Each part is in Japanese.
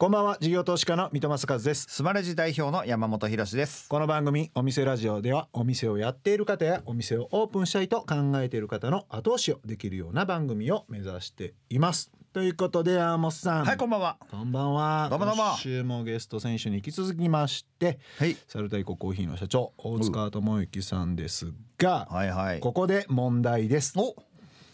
こんばんは。事業投資家の三戸正和です。スマレジ代表の山本博です。この番組お店ラジオではお店をやっている方やお店をオープンしたいと考えている方の後押しをできるような番組を目指しています。ということで山本さん。はいこんばんは。こんばんは。どうもどうも。今週もゲスト選手に引き続きましてはい。サルタイココーヒーの社長大塚智之さんですが、はいはい。ここで問題です。お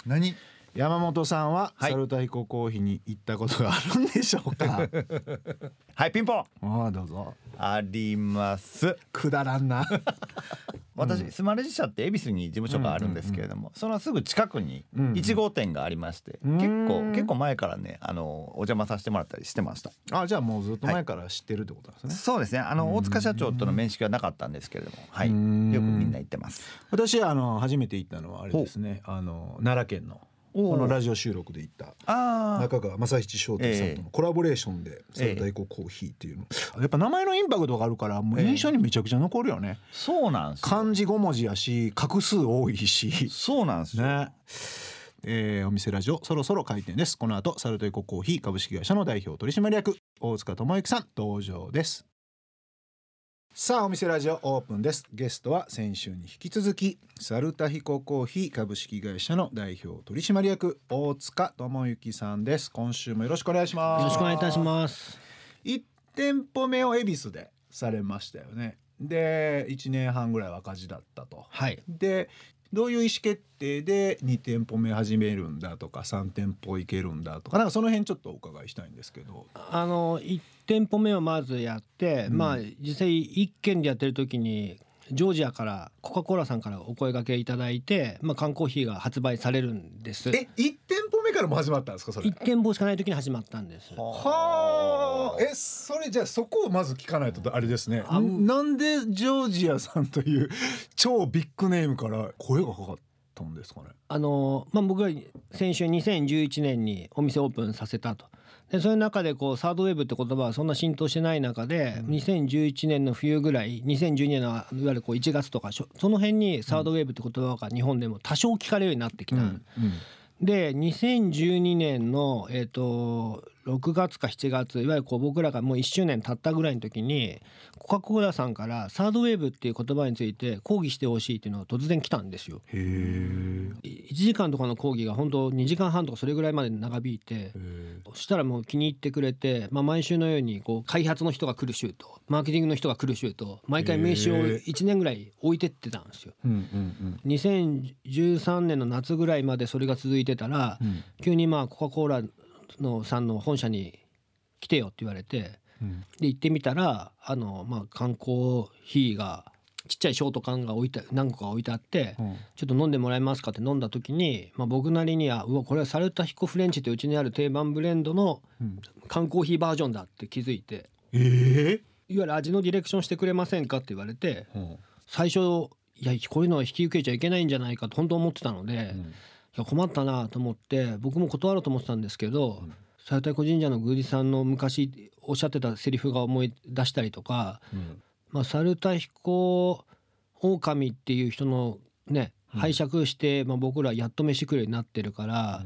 何？山本さんははい。サルタイココーヒーに行ったことがあるんでしょうか？はいピンポン。ああどうぞ。あります。くだらんな。私、スマレジ社って恵比寿に事務所があるんですけれども、そのすぐ近くにうん。うん1号店がありまして、うん。結構結構前からねあのお邪魔させてもらったりしてました。あじゃあもうずっと前から知ってるってことですね、そうですね。あの大塚社長との面識はなかったんですけれどもはい。よくうんみんな行ってます。私あの初めて行ったのはあれですね。あの奈良県のこのラジオ収録で行った中川正七商店さんとのコラボレーションでサルタイココーヒーっていうの、やっぱ名前のインパクトがあるからもう印象にめちゃくちゃ残るよね、そうなんですよ。漢字5文字やし画数多いし。そうなんですよ、ね。えーお店ラジオそろそろ開店です。この後サルトイココーヒー株式会社の代表取締役大塚智之さん登場ですさあお店ラジオオープンですゲストは先週に引き続きサルタヒココーヒー株式会社の代表取締役大塚智之さんです今週もよろしくお願いしますよろしくお願いいたします。1店舗目を恵比寿でされましたよねで1年半ぐらいは赤字だったとはい。でどういう意思決定で2店舗目始めるんだとか3店舗行けるんだとかなんかその辺ちょっとお伺いしたいんですけど。あの一店舗目をまずやって、うんまあ実際一軒でやってる時にジョージアからコカ・コーラさんからお声掛けいただいて、まあ缶コーヒーが発売されるんです。え1店舗目からも始まったんですかそれ？一店舗しかない時に始まったんです。はあえそれじゃあそこをまず聞かないとあれですねなんでジョージアさんという超ビッグネームから声がかかったんですかね？あのまあ僕が先週2011年にお店オープンさせたと。でそういう中でこうサードウェブって言葉はそんな浸透してない中で、2011年の冬ぐらい2012年のいわゆるこう1月とかその辺にサードウェブって言葉が日本でも多少聞かれるようになってきた、で2012年の、えー、と6月か7月いわゆるこう僕らがもう1周年経ったぐらいの時にコカ・コーラさんからサードウェーブっていう言葉について抗議してほしいっていうのが突然来たんですよ。へえ1時間とかの講義が本当2時間半とかそれぐらいまで長引いてそしたらもう気に入ってくれて、まあ、毎週のようにこう開発の人が来る週とマーケティングの人が来る週と毎回名刺をへえ1年ぐらい置いてってたんですよ。うんうん2013年の夏ぐらいまでそれが続いてたら、うん。急にまあコカ・コーラのさんの本社に来てよって言われてうん。で行ってみたらあのまあ缶コーヒーがちっちゃいショート缶が置いて何個か置いてあって、うん。ちょっと飲んでもらえますかって飲んだ時に、まあ、僕なりにはうわこれはサルタヒコフレンチってうちにある定番ブレンドのうん。缶コーヒーバージョンだって気づいてええいわゆる味のディレクションしてくれませんかって言われてうん。最初いやこういうのは引き受けちゃいけないんじゃないかと本当思ってたので、いや困ったなと思って僕も断ろうと思ってたんですけど、うん。サルタヒコ神社の宮司さんの昔おっしゃってたセリフが思い出したりとか、うん。まあ、サルタヒコ狼っていう人のねうん。拝借して、まあ、僕らやっと飯食うようになってるから、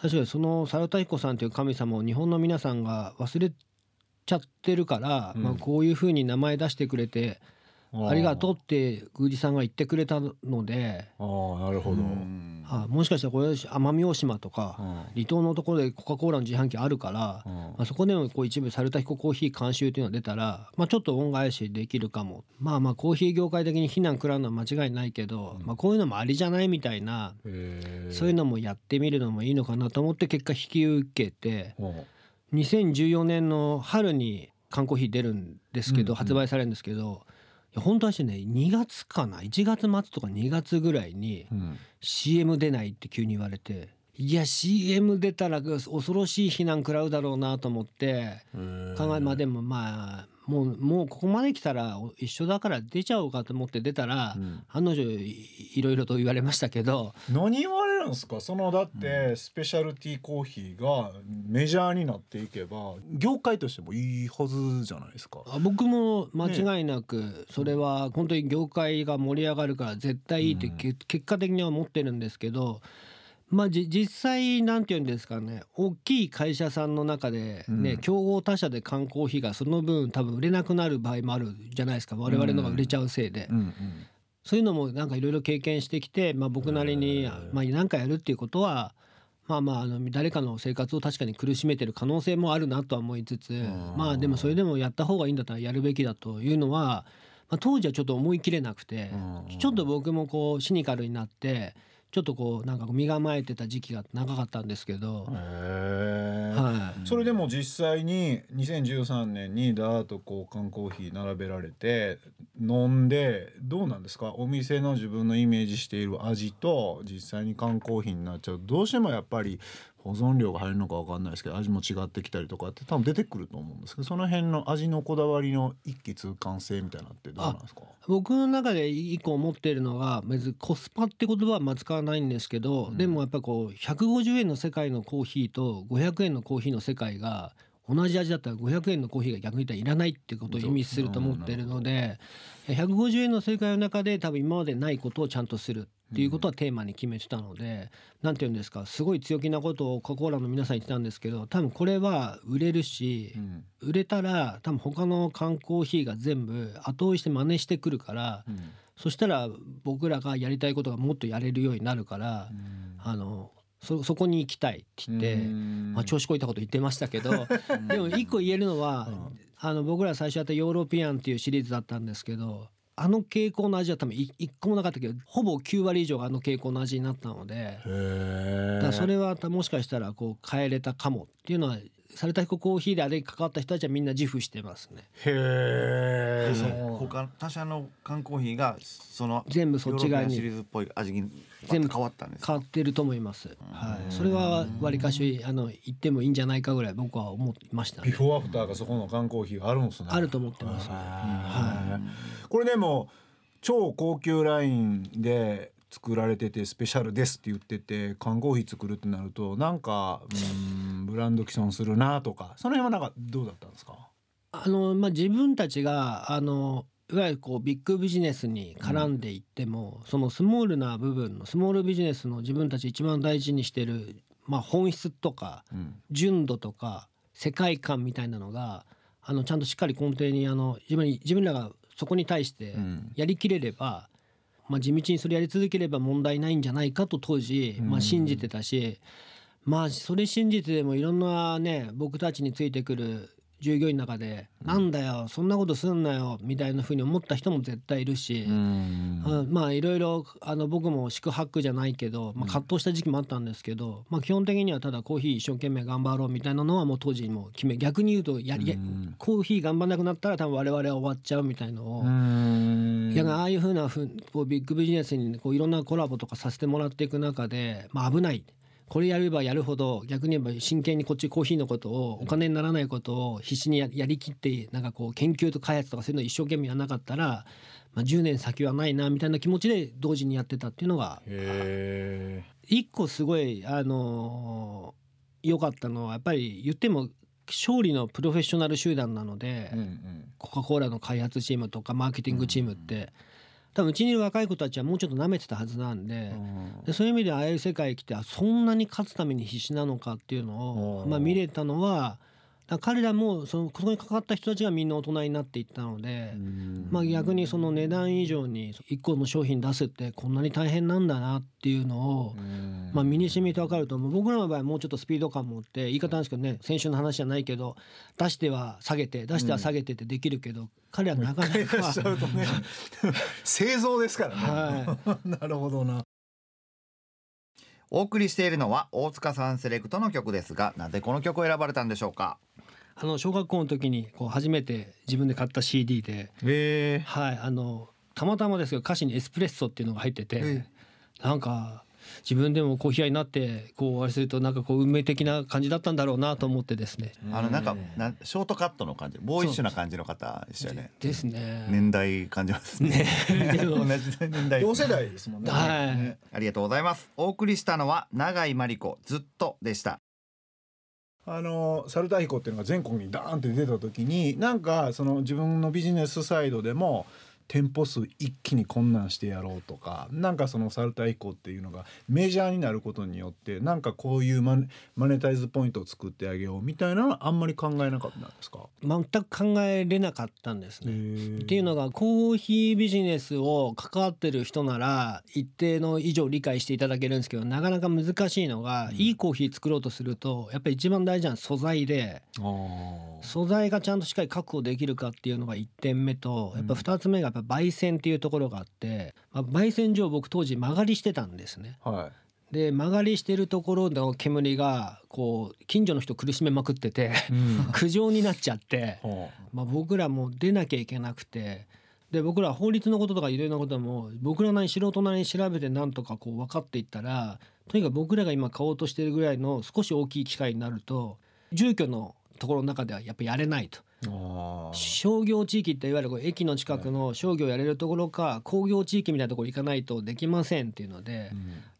確かにそのサルタヒコさんという神様を日本の皆さんが忘れちゃってるから、うん。まあ、こういうふうに名前出してくれて、ありがとうって宮司さんが言ってくれたので、ああなるほど、うんあもしかしたらこれ奄美大島とか、うん。離島のところでコカ・コーラの自販機あるから、うん。まあ、そこでもこう一部サルタヒココーヒー監修っていうのが出たら、まあ、ちょっと恩返しできるかも。まあまあコーヒー業界的に非難食らうのは間違いないけど、まあ、こういうのもありじゃないみたいな、そういうのもやってみるのもいいのかなと思って結果引き受けてう。ん2014年の春に缶コーヒー出るんですけど、うんうん。発売されるんですけどいや本当はしてね2月かな？1月末とか2月ぐらいにうん。CM 出ないって急に言われていや CM 出たら恐ろしい非難食らうだろうなと思って考えまあでもまあもうもうここまで来たら一緒だから出ちゃおうかと思って出たら、うん。案の定いいろいろと言われましたけど。何言われるんですか？そのだってスペシャルティーコーヒーがメジャーになっていけば業界としてもいいはずじゃないですか。あ僕も間違いなくそれは本当に業界が盛り上がるから絶対いいって、うん。け結果的には思ってるんですけどまあじ実際なんていうんですかね大きい会社さんの中でね、うん。競合他社で缶コーヒーがその分多分売れなくなる場合もあるじゃないですか。我々のが売れちゃうせいで、うんうんそういうのもなんかいろいろ経験してきて、まあ、僕なりに、まあ、何かやるっていうことはまあまああの誰かの生活を確かに苦しめてる可能性もあるなとは思いつつん。まあでもそれでもやった方がいいんだったらやるべきだというのは、まあ、当時はちょっと思い切れなくてうん。ちょっと僕もこうシニカルになってちょっとこうなんか身構えてた時期が長かったんですけど、はい、それでも実際に2013年にダーッとこう缶コーヒー並べられて飲んでどうなんですか？お店の自分のイメージしている味と実際に缶コーヒーになっちゃう。どうしてもやっぱり保存量が入るのかわかんないですけど味も違ってきたりとかって多分出てくると思うんですけどその辺の味のこだわりの一気通貫性みたいなのってどうなんですか？僕の中で一個思っているのが別にコスパって言葉はまあ使わないんですけど、うん。でもやっぱこう150円の世界のコーヒーと500円のコーヒーの世界が同じ味だったら500円のコーヒーが逆に言ったらいらないっていうことを意味すると思ってるので150円の世界の中で多分今までないことをちゃんとするっていうことはテーマに決めてたので何て言うんですかすごい強気なことをコカ・コーラの皆さん言ってたんですけど多分これは売れるしうん。売れたら多分他の缶コーヒーが全部後追いして真似してくるからうん。そしたら僕らがやりたいことがもっとやれるようになるからあのそそこに行きたいって言って、うん。まあ、調子こいたこと言ってましたけど でも一個言えるのは、うん。あの僕ら最初やったヨーロピアンっていうシリーズだったんですけどあの傾向の味は多分い一個もなかったけどほぼ9割以上があの傾向の味になったのでだそれはもしかしたらこう変えれたかもっていうのはサルタヒココーヒーであれに関わった人たちはみんな自負してますね。へえ他他社の缶コーヒーがその全部そっち側にシリーズっぽい味に全部変わったんですか？変わってると思います。はい、それはわりかしあの言ってもいいんじゃないかぐらい僕は思ってました、ね。ビフォーアフターがそこの缶コーヒーがあるんですねあると思ってます。はいこれでも超高級ラインで作られててスペシャルですって言ってて缶コーヒー作るってなるとなんかうんブランド既存するなとかその辺はなんかどうだったんですか？あのまあ自分たちがあのいわゆるこうビッグビジネスに絡んでいっても、そのスモールな部分のスモールビジネスの自分たち一番大事にしてる、まあ、本質とかうん純度とか世界観みたいなのがあのちゃんとしっかり根底にあの自分に自分らがそこに対してうん。やりきれれば、まあ、地道にそれやり続ければ問題ないんじゃないかと当時、まあ、信じてたし、まあそれ信じてでもいろんなね僕たちについてくる従業員の中で「なんだよそんなことすんなよ」みたいなふうに思った人も絶対いるし。うん。うんまあいろいろあの僕も四苦八苦じゃないけど、まあ、葛藤した時期もあったんですけど、まあ、基本的にはただコーヒー一生懸命頑張ろうみたいなのはもう当時にもう決め逆に言うとやりやうん。コーヒー頑張んなくなったら多分我々は終わっちゃうみたいのを、うん。いやああいうふうなふうこうビッグビジネスにこういろんなコラボとかさせてもらっていく中で、まあ、危ないこれやればやるほど逆に言えば真剣にこっちコーヒーのことをお金にならないことを必死にややりきってなんかこう研究と開発とかそういうのを一生懸命やらなかったら、まあ、10年先はないなみたいな気持ちで同時にやってたっていうのがへ一個すごいあの良かったのはやっぱり言っても勝利のプロフェッショナル集団なので。コカ・コーラの開発チームとかマーケティングチームって、多分うちにいる若い子たちはもうちょっと舐めてたはずなんで,、でそういう意味でああいう世界来てあそんなに勝つために必死なのかっていうのを、うん。まあ、見れたのは彼らもそのここに関わった人たちがみんな大人になっていったので、まあ、逆にその値段以上に1個の商品出すってこんなに大変なんだなっていうのを、うん。まあ、身に染みて分かると僕らの場合はもうちょっとスピード感持って言い方なんですけどね先週の話じゃないけど出しては下げて出しては下げてってできるけど、彼はなかなかね。製造ですからね、は なるほどなお送りしているのは大塚さんセレクトの曲ですがなぜこの曲を選ばれたんでしょうか？あの小学校の時にこう初めて自分で買った CD で、へえ。はい、あのたまたまですけど歌詞に「エスプレッソ」っていうのが入ってて、え。なんか自分でもコーヒー屋になってこうあれするとなんかこう運命的な感じだったんだろうなと思ってですね。あのなんかなん。ショートカットの感じ。ボーイッシュな感じの方でしたよね。です。ね。年代感じますね。同じ年代同世代ですもんね。はい。ありがとうございます。お送りしたのは永井真理子ずっとでした。あのサルタヒコっていうのが全国にダーンって出た時になんかその自分のビジネスサイドでも店舗数一気にこんなんしてやろうとかなんかそのサルタ以降っていうのがメジャーになることによってなんかこういうマネマネタイズポイントを作ってあげようみたいなのはあんまり考えなかったんですか？全く考えれなかったんですね。っていうのがコーヒービジネスを関わってる人なら一定の以上理解していただけるんですけどなかなか難しいのが、いいコーヒー作ろうとするとやっぱり一番大事な素材で素材がちゃんとしっかり確保できるかっていうのが1点目とやっぱ2つ目がやっぱ焙煎っていうところがあって、まあ、焙煎所僕当時曲がりしてたんですね。はで曲がりしてるところの煙がこう近所の人苦しめまくっててい、うん 苦情になっちゃって。はまあ、僕らも出なきゃいけなくてで僕ら法律のこととかいろいろなことも僕らなりに素人なりに調べてなんとかこう分かっていったらとにかく僕らが今買おうとしてるぐらいの少し大きい機械になると住居のところの中ではやっぱやれないとあ商業地域っていわゆるこう駅の近くの商業やれるところか工業地域みたいなところ行かないとできませんっていうので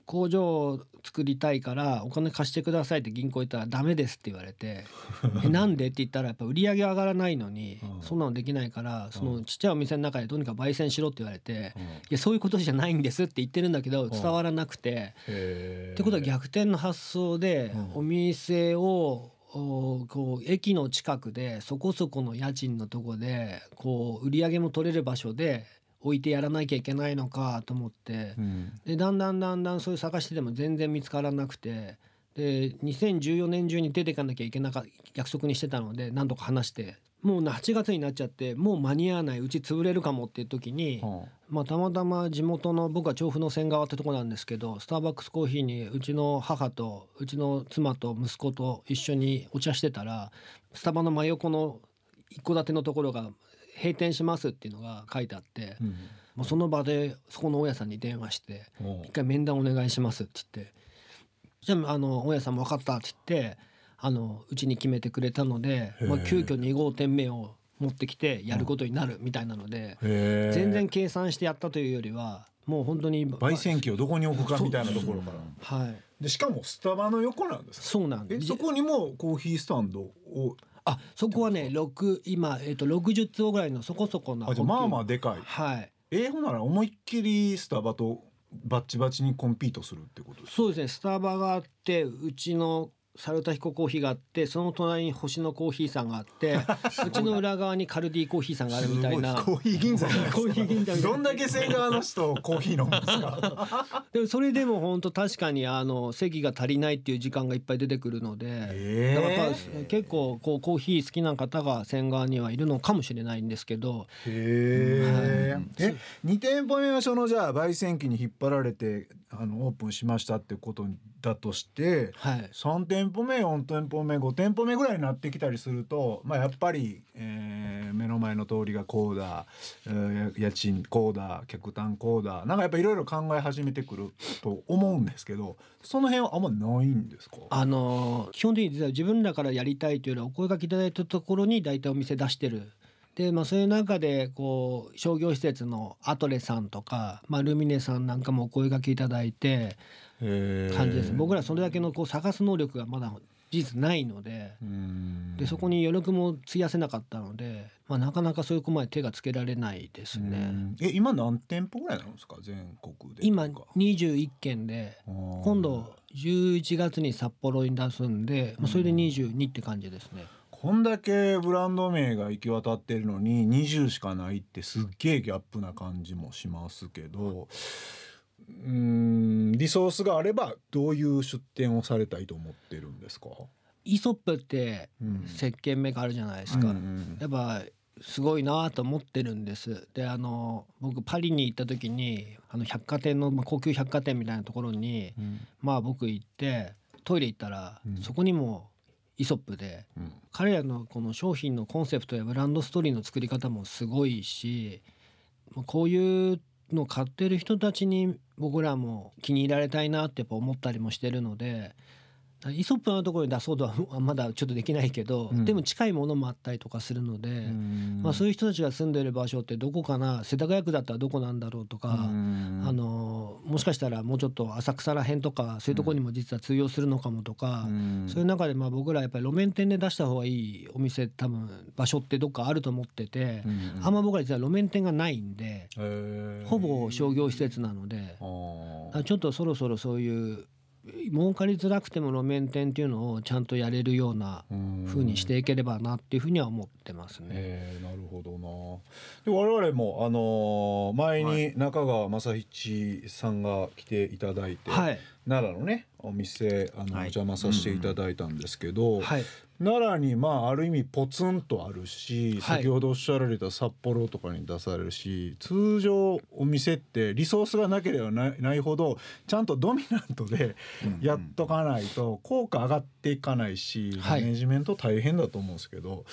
工場を作りたいからお金貸してくださいって銀行行ったらダメですって言われて えなんでって言ったらやっぱ売り上げ上がらないのにうん。そんなのできないからそのちっちゃいお店の中でどうにか焙煎しろって言われてうん。いやそういうことじゃないんですって言ってるんだけど伝わらなくて。へってことは逆転の発想でうん。お店をおこう駅の近くでそこそこの家賃のとこでこう売り上げも取れる場所で置いてやらなきゃいけないのかと思って。うん。でだんだんだんだんそういう探してても全然見つからなくて。で2014年中に出ていかなきゃいけなか約束にしてたので何とか話してもう8月になっちゃってもう間に合わないうち潰れるかもっていう時に。はまあ、たまたま地元の僕は調布の仙川ってとこなんですけどスターバックスコーヒーにうちの母とうちの妻と息子と一緒にお茶してたらスタバの真横の一戸建てのところが閉店しますっていうのが書いてあって、うんもうその場でそこの大家さんに電話してほ「一回面談お願いします」って言って「じゃああの大家さんも分かった」って言ってあのうちに決めてくれたので、まあ、急遽2号店目を持ってきてやることになるみたいなので。全然計算してやったというよりはもう本当に焙煎機をどこに置くかみたいなところから。はい。でしかもスタバの横なんですかそうなんです。えそこにもコーヒースタンドを？あそこはね六今えっ、と60坪ぐらいのそこそこなあじゃあまあまあでかい。はい。えーほんなら思いっきりスタバとバッチバチにコンピートするってことですか？そうですね。スタバがあってうちのサルタヒココーヒーがあってその隣に星のコーヒーさんがあって うちの裏側にカルディコーヒーさんがあるみたいな。コーヒー銀座コーヒー銀座どんだけ仙川の人コーヒー飲むんですか。でもそれでも本当確かにあの席が足りないっていう時間がいっぱい出てくるので、えだからやっぱ結構こうコーヒー好きな方が仙川にはいるのかもしれないんですけど。へはいえ。え、二店舗目はそのじゃあ焙煎機に引っ張られてあのオープンしましたってことだとして、はい三店舗目、四店舗目、五店舗目ぐらいになってきたりすると、まあやっぱり、えー目の前の通りがこうだ、えー家賃こうだ、客単こうだ、なんかやっぱいろいろ考え始めてくると思うんですけど、その辺はあんまないんですか？あのー基本的に実は自分らからやりたいというよりはお声がけいただいたところに大体お店出してる。でまあ、そういう中でこう商業施設のアトレさんとか、まあ、ルミネさんなんかもお声がけいただいて感じです。僕らそれだけのこう探す能力がまだ事実ないのでうん。でそこに余力も費やせなかったので、まあ、なかなかそういう子まで手がつけられないですね。うん。え今何店舗ぐらいなんですか？全国で今とか21件で今度11月に札幌に出すんで、まあ、それで22って感じですね。こんだけブランド名が行き渡ってるのに20しかないってすっげえギャップな感じもしますけどうーんリソースがあればどういう出店をされたいと思ってるんですか、イソップってうん。石鹸メがあるじゃないですか。うんうん。やっぱすごいなと思ってるんです。であの僕パリに行った時にあの百貨店の、まあ、高級百貨店みたいなところにうん。まあ僕行ってトイレ行ったら、うん。そこにもイソップでうん。彼らのこの商品のコンセプトやブランドストーリーの作り方もすごいしまあこういうの買ってる人たちに僕らも気に入られたいなってやっぱ思ったりもしてるのでイソップのところに出そうとはまだちょっとできないけど、うん。でも近いものもあったりとかするので、うん。まあ、そういう人たちが住んでる場所ってどこかな世田谷区だったらどこなんだろうとか、うん。あのもしかしたらもうちょっと浅草ら辺とかそういうところにも実は通用するのかもとか、うん。そういう中でまあ僕らやっぱり路面店で出した方がいいお店多分場所ってどっかあると思ってて、うん。あんま僕ら実は路面店がないんで、ほぼ商業施設なので。ちょっとそろそろそういう儲かりづらくても路面店っていうのをちゃんとやれるような風にしていければなっていうふうには思ってますね。えーなるほどな。で我々も、あのー前に中川正七さんが来ていただいて、はい、奈良のねお店あの、はい。お邪魔させていただいたんですけど、はい、奈良にまあある意味ポツンとあるし、はい。先ほどおっしゃられた札幌とかに出されるし通常お店ってリソースがなければないないほどちゃんとドミナントでやっとかないと効果上がっていかないし、はい。マネジメント大変だと思うんですけど。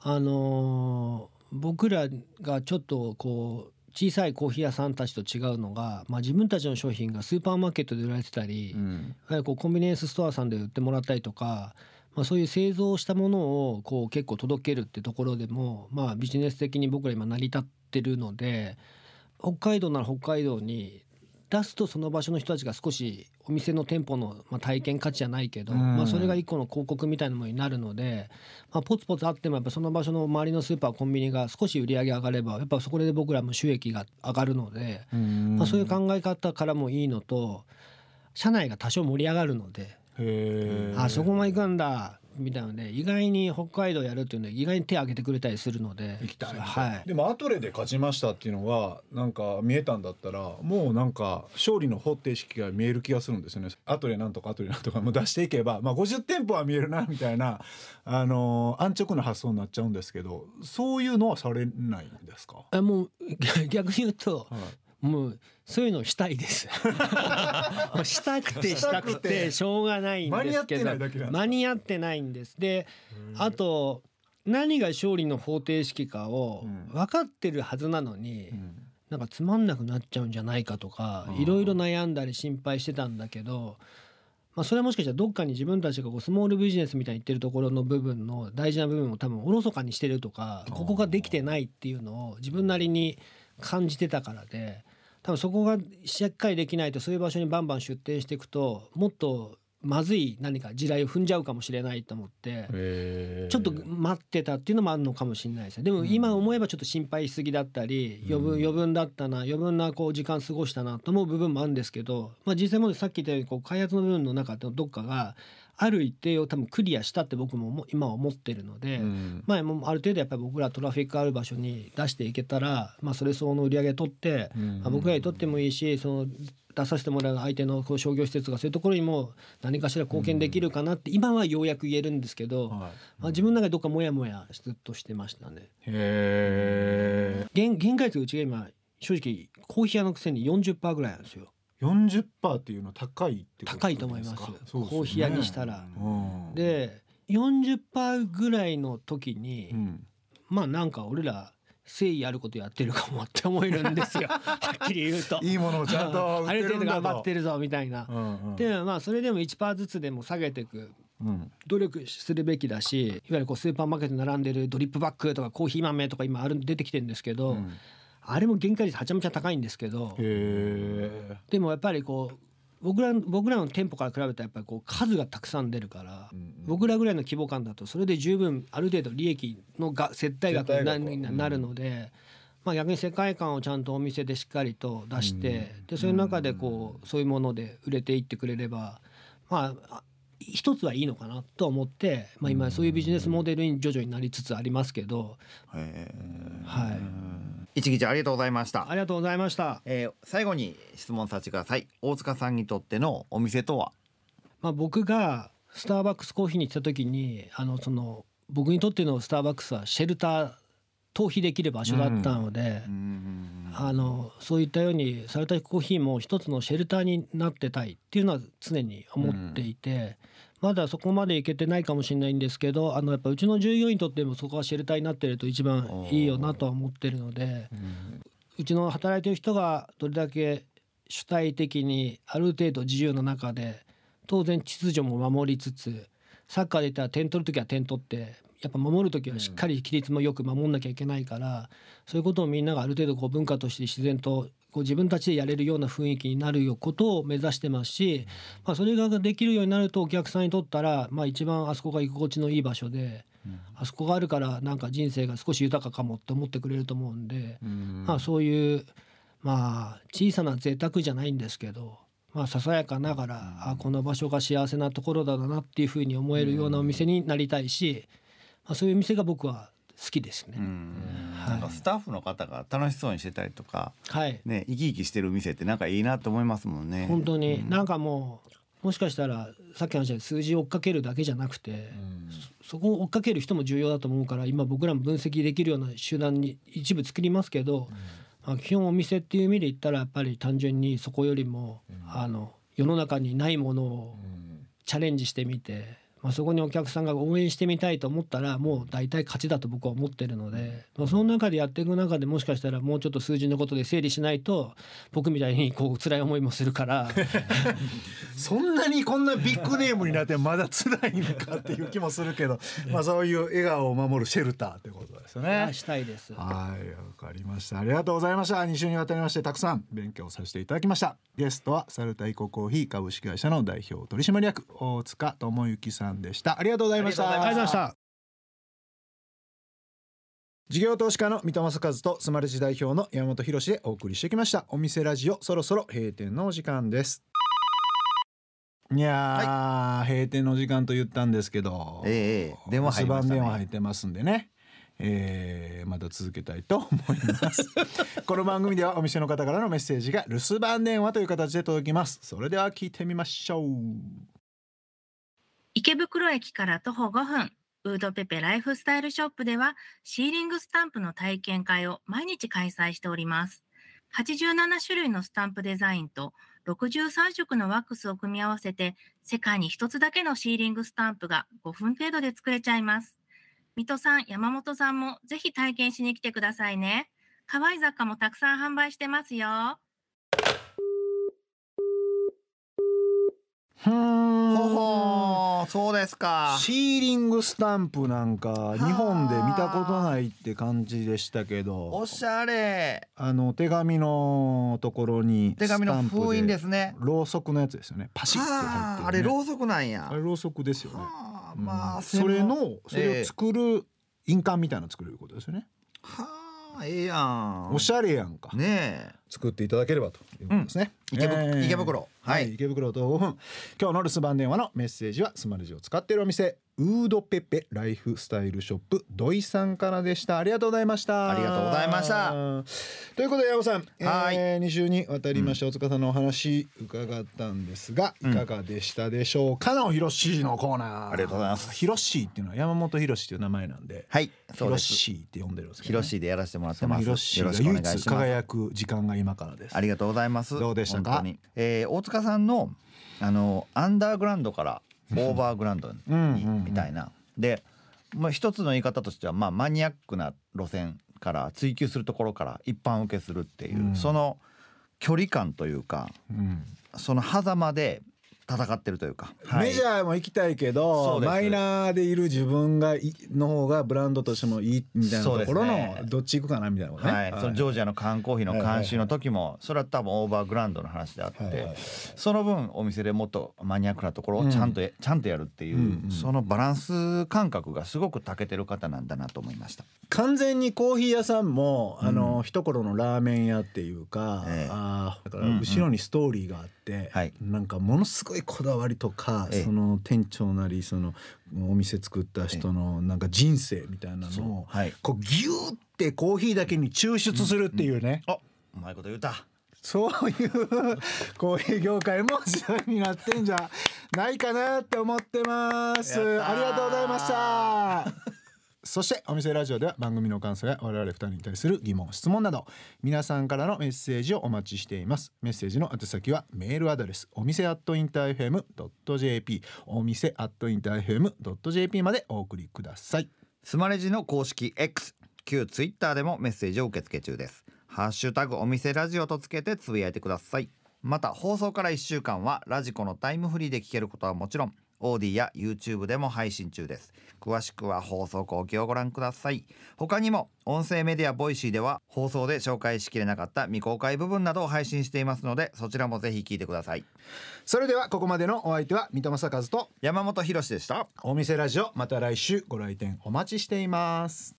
あのー僕らがちょっとこう小さいコーヒー屋さんたちと違うのが、まあ、自分たちの商品がスーパーマーケットで売られてたり、うん。こうコンビニエンスストアさんで売ってもらったりとか、まあ、そういう製造したものをこう結構届けるってところでも、まあ、ビジネス的に僕ら今成り立ってるので北海道なら北海道に出すとその場所の人たちが少しお店の店舗の、まあ、体験価値じゃないけど、うんまあ、それが一個の広告みたいなものになるので、まあ、ポツポツあってもやっぱその場所の周りのスーパーコンビニが少し売り上げ上がればやっぱそこで僕らも収益が上がるので。まあ、そういう考え方からもいいのと社内が多少盛り上がるので、あそこも行くんだみたいなので意外に北海道やるっていうので意外に手を挙げてくれたりするので。行きたいはい。でもアトレで勝ちましたっていうのがなんか見えたんだったらもうなんか勝利の方程式が見える気がするんですよね。アトレなんとかアトレなんとかも出していけば、まあ、50店舗は見えるなみたいな、あのー安直な発想になっちゃうんですけどそういうのはされないんですか、あもう逆に言うとはいもうそういうのしたいです。したくてしたくてしょうがないんですけど間に合ってないんですであと何が勝利の方程式かをうん。分かってるはずなのに、うん。なんかつまんなくなっちゃうんじゃないかとかいろいろ悩んだり心配してたんだけど、まあ、それはもしかしたらどっかに自分たちがこうスモールビジネスみたいに言ってるところの部分の大事な部分を多分おろそかにしてるとかここができてないっていうのを自分なりに感じてたからで多分そこがしっかりできないとそういう場所にバンバン出店していくともっとまずい何か地雷を踏んじゃうかもしれないと思って。ちょっと待ってたっていうのもあるのかもしれないですね。でも今思えばちょっと心配しすぎだったり余分うん。余分だったな余分なこう時間過ごしたなと思う部分もあるんですけど、まあ、実際もさっき言ったようにこう開発の部分の中でどっかがある一定を多分クリアしたって僕も思今は思ってるので、うん。まあ、もうある程度やっぱり僕らトラフィックある場所に出していけたら、まあ、それ相応の売り上げ取って、うん。まあ、僕らにとってもいいしその出させてもらう相手のこう商業施設がそういうところにも何かしら貢献できるかなって今はようやく言えるんですけど、はい。まあ、自分の中でどっかモヤモヤずっとしてましたね。へ原原価率がうちが今正直コーヒー屋のくせに40%ぐらいなんですよ。え40%っていうのは高いってことですか？高いと思います。すよね。コーヒー屋にしたら。うん。で40%ぐらいの時に、うん。まあなんか俺ら誠意あることやってるかもって思えるんですよ。はっきり言うと。いいものをちゃんとある程度頑張ってるぞみたいな。うんうん。でまあそれでも1%ずつでも下げていく。うん。努力するべきだしいわゆるこうスーパーマーケットに並んでるドリップバッグとかコーヒー豆とか今ある出てきてるんですけど、うんあれも原価率はちゃめちゃ高いんですけどでもやっぱりこう僕ら僕らの店舗から比べたらやっぱりこう数がたくさん出るから、うんうん。僕らぐらいの規模感だとそれで十分ある程度利益のが接待額になるので、まあ、逆に世界観をちゃんとお店でしっかりと出して、うん。でそういう中でこうそういうもので売れていってくれればまああ一つはいいのかなと思って、まあ、今そういうビジネスモデルに徐々になりつつありますけど、はい、一日ありがとうございました。ありがとうございました。えー最後に質問させてください。大塚さんにとってのお店とは？まあ、僕がスターバックスコーヒーに行った時にあのその僕にとってのスターバックスはシェルター逃避できる場所だったので、あのそういったようにサルタヒコーヒーも一つのシェルターになってたいっていうのは常に思っていて、まだそこまでいけてないかもしれないんですけどあのやっぱうちの従業員にとってもそこはシェルターになってると一番いいよなとは思ってるのでうちの働いてる人がどれだけ主体的にある程度自由の中で当然秩序も守りつつサッカーで言ったら点取る時は点取ってやっぱ守る時はしっかり規律もよく守んなきゃいけないから、そういうことをみんながある程度こう文化として自然とこう自分たちでやれるような雰囲気になるよことを目指してますし、まあ、それができるようになるとお客さんにとったら、まあ、一番あそこが居心地のいい場所で、あそこがあるからなんか人生が少し豊かかもって思ってくれると思うんで、まあ、そういうまあ小さな贅沢じゃないんですけど。まあ、ささやかながら、あこの場所が幸せなところだなっていうふうに思えるようなお店になりたいし、まあ、そういう店が僕は好きですね。なんかスタッフの方が楽しそうにしてたりとかはい、ね生き生きしてる店ってなんかいいなと思いますもんね。本当に。なんかもうもしかしたらさっきの話で数字を追っかけるだけじゃなくて、そそこを追っかける人も重要だと思うから今僕らも分析できるような集団に一部作りますけど、まあ、基本お店っていう意味で言ったらやっぱり単純にそこよりも、あの世の中にないものをチャレンジしてみて、まあ、そこにお客さんが応援してみたいと思ったらもう大体勝ちだと僕は思ってるので、まあ、その中でやっていく中でもしかしたらもうちょっと数字のことで整理しないと僕みたいにこう辛い思いもするから そんなにこんなビッグネームになってまだ辛いのかっていう気もするけど まあそういう笑顔を守るシェルターってことですよね。したいです。はい、わかりました。ありがとうございました。2週にわたりましてたくさん勉強させていただきました。ゲストはサルタイココーヒー株式会社の代表取締役大塚智之さんでした。ありがとうございました。ありがとうございましたありがとうございました。事業投資家の三戸正和とスマレジ代表の山本博でお送りしてきました。お店ラジオそろそろ閉店のお時間です。いやー、閉店の時間と言ったんですけど、ええ電話入りましたね留守番電話入ってますんでね。えーまた続けたいと思います この番組ではお店の方からのメッセージが留守番電話という形で届きますそれでは聞いてみましょう池袋駅から徒歩5分、ウードペペライフスタイルショップでは、シーリングスタンプの体験会を毎日開催しております。87種類のスタンプデザインと63色のワックスを組み合わせて、世界に一つだけのシーリングスタンプが5分程度で作れちゃいます。水戸さん、山本さんもぜひ体験しに来てくださいね。可愛い雑貨もたくさん販売してますよ。そうですか。シーリングスタンプなんか日本で見たことないって感じでしたけど。おしゃれ。あの手紙のところに手紙の封印ですね。ろうそくのやつですよね。パシッて入ってる、ね、はああれろうそくなんや。あれろうそくですよね、まあそれのそれええ。を作る印鑑みたいなの作れることですよね、はあええやん。おしゃれやんか。ね作っていただければということですね、池ぶ池袋。は、はいい池袋と5分今日の留守番電話のメッセージはスマレジを使っているお店ウードペペライフスタイルショップ土井さんからでした。ありがとうございました。ありがとうございました。ということで山本さん、はい。えー、2週にわたりまして大塚さんのお話伺ったんですが、いかがでしたでしょうか？のひろしのコーナー。ありがとうございます。ひろしっていうのは山本ひろしっていう名前なんで、はいひろしって呼んでるんですけヒど、ね、ロシでやらせてもらってます。ひろしが唯一輝く時間が今からです。ありがとうございます。どうでしたか？えー大塚さんのあのアンダーグラウンドからオーバーグラウンドにみたいな。で、まあ、一つの言い方としては、まあ、マニアックな路線から追求するところから一般受けするっていう、うん。その距離感というかうん。その狭間で戦ってるというか、メジャーも行きたいけそどマイナーでいる自分がいの方がブランドとしてもいいみたいなところの、どっち行くかなみたいなことね。はい、そのジョージアの缶コーヒーの監修の時もそれは多分オーバーグラウンドの話であって、はいはいその分お店でもっとマニアックなところをちゃんと、ちゃんとやるっていう、うんうん。そのバランス感覚がすごく長けてる方なんだなと思いました。完全にコーヒー屋さんも、あの一頃のラーメン屋っていうか、ええ。あーだからうんうん。後ろにストーリーがあって、はい。なんかものすごいこだわりとか、ええその店長なりそのお店作った人のなんか人生みたいなのを、はいこうギューってコーヒーだけに抽出するっていうね、あうまいこと言うた。そういうコーヒー業界も時代になってんじゃないかなって思ってます。ありがとうございました。そしてお店ラジオでは番組の感想や我々二人に対する疑問質問など皆さんからのメッセージをお待ちしていますメッセージの宛先はメールアドレスお店アットインター FM.jp お店アットインター FM.jp までお送りくださいスマレジの公式 X 旧ツイッターでもメッセージを受け付け中です。ハッシュタグお店ラジオとつけてつぶやいてください。また放送から1週間はラジコのタイムフリーで聞けることはもちろん AuDee や YouTube でも配信中です。詳しくは放送後記をご覧ください。他にも音声メディアボイシーでは放送で紹介しきれなかった未公開部分などを配信していますのでそちらもぜひ聞いてください。それではここまでのお相手は三戸政和と山本博士でした。お店ラジオまた来週ご来店お待ちしています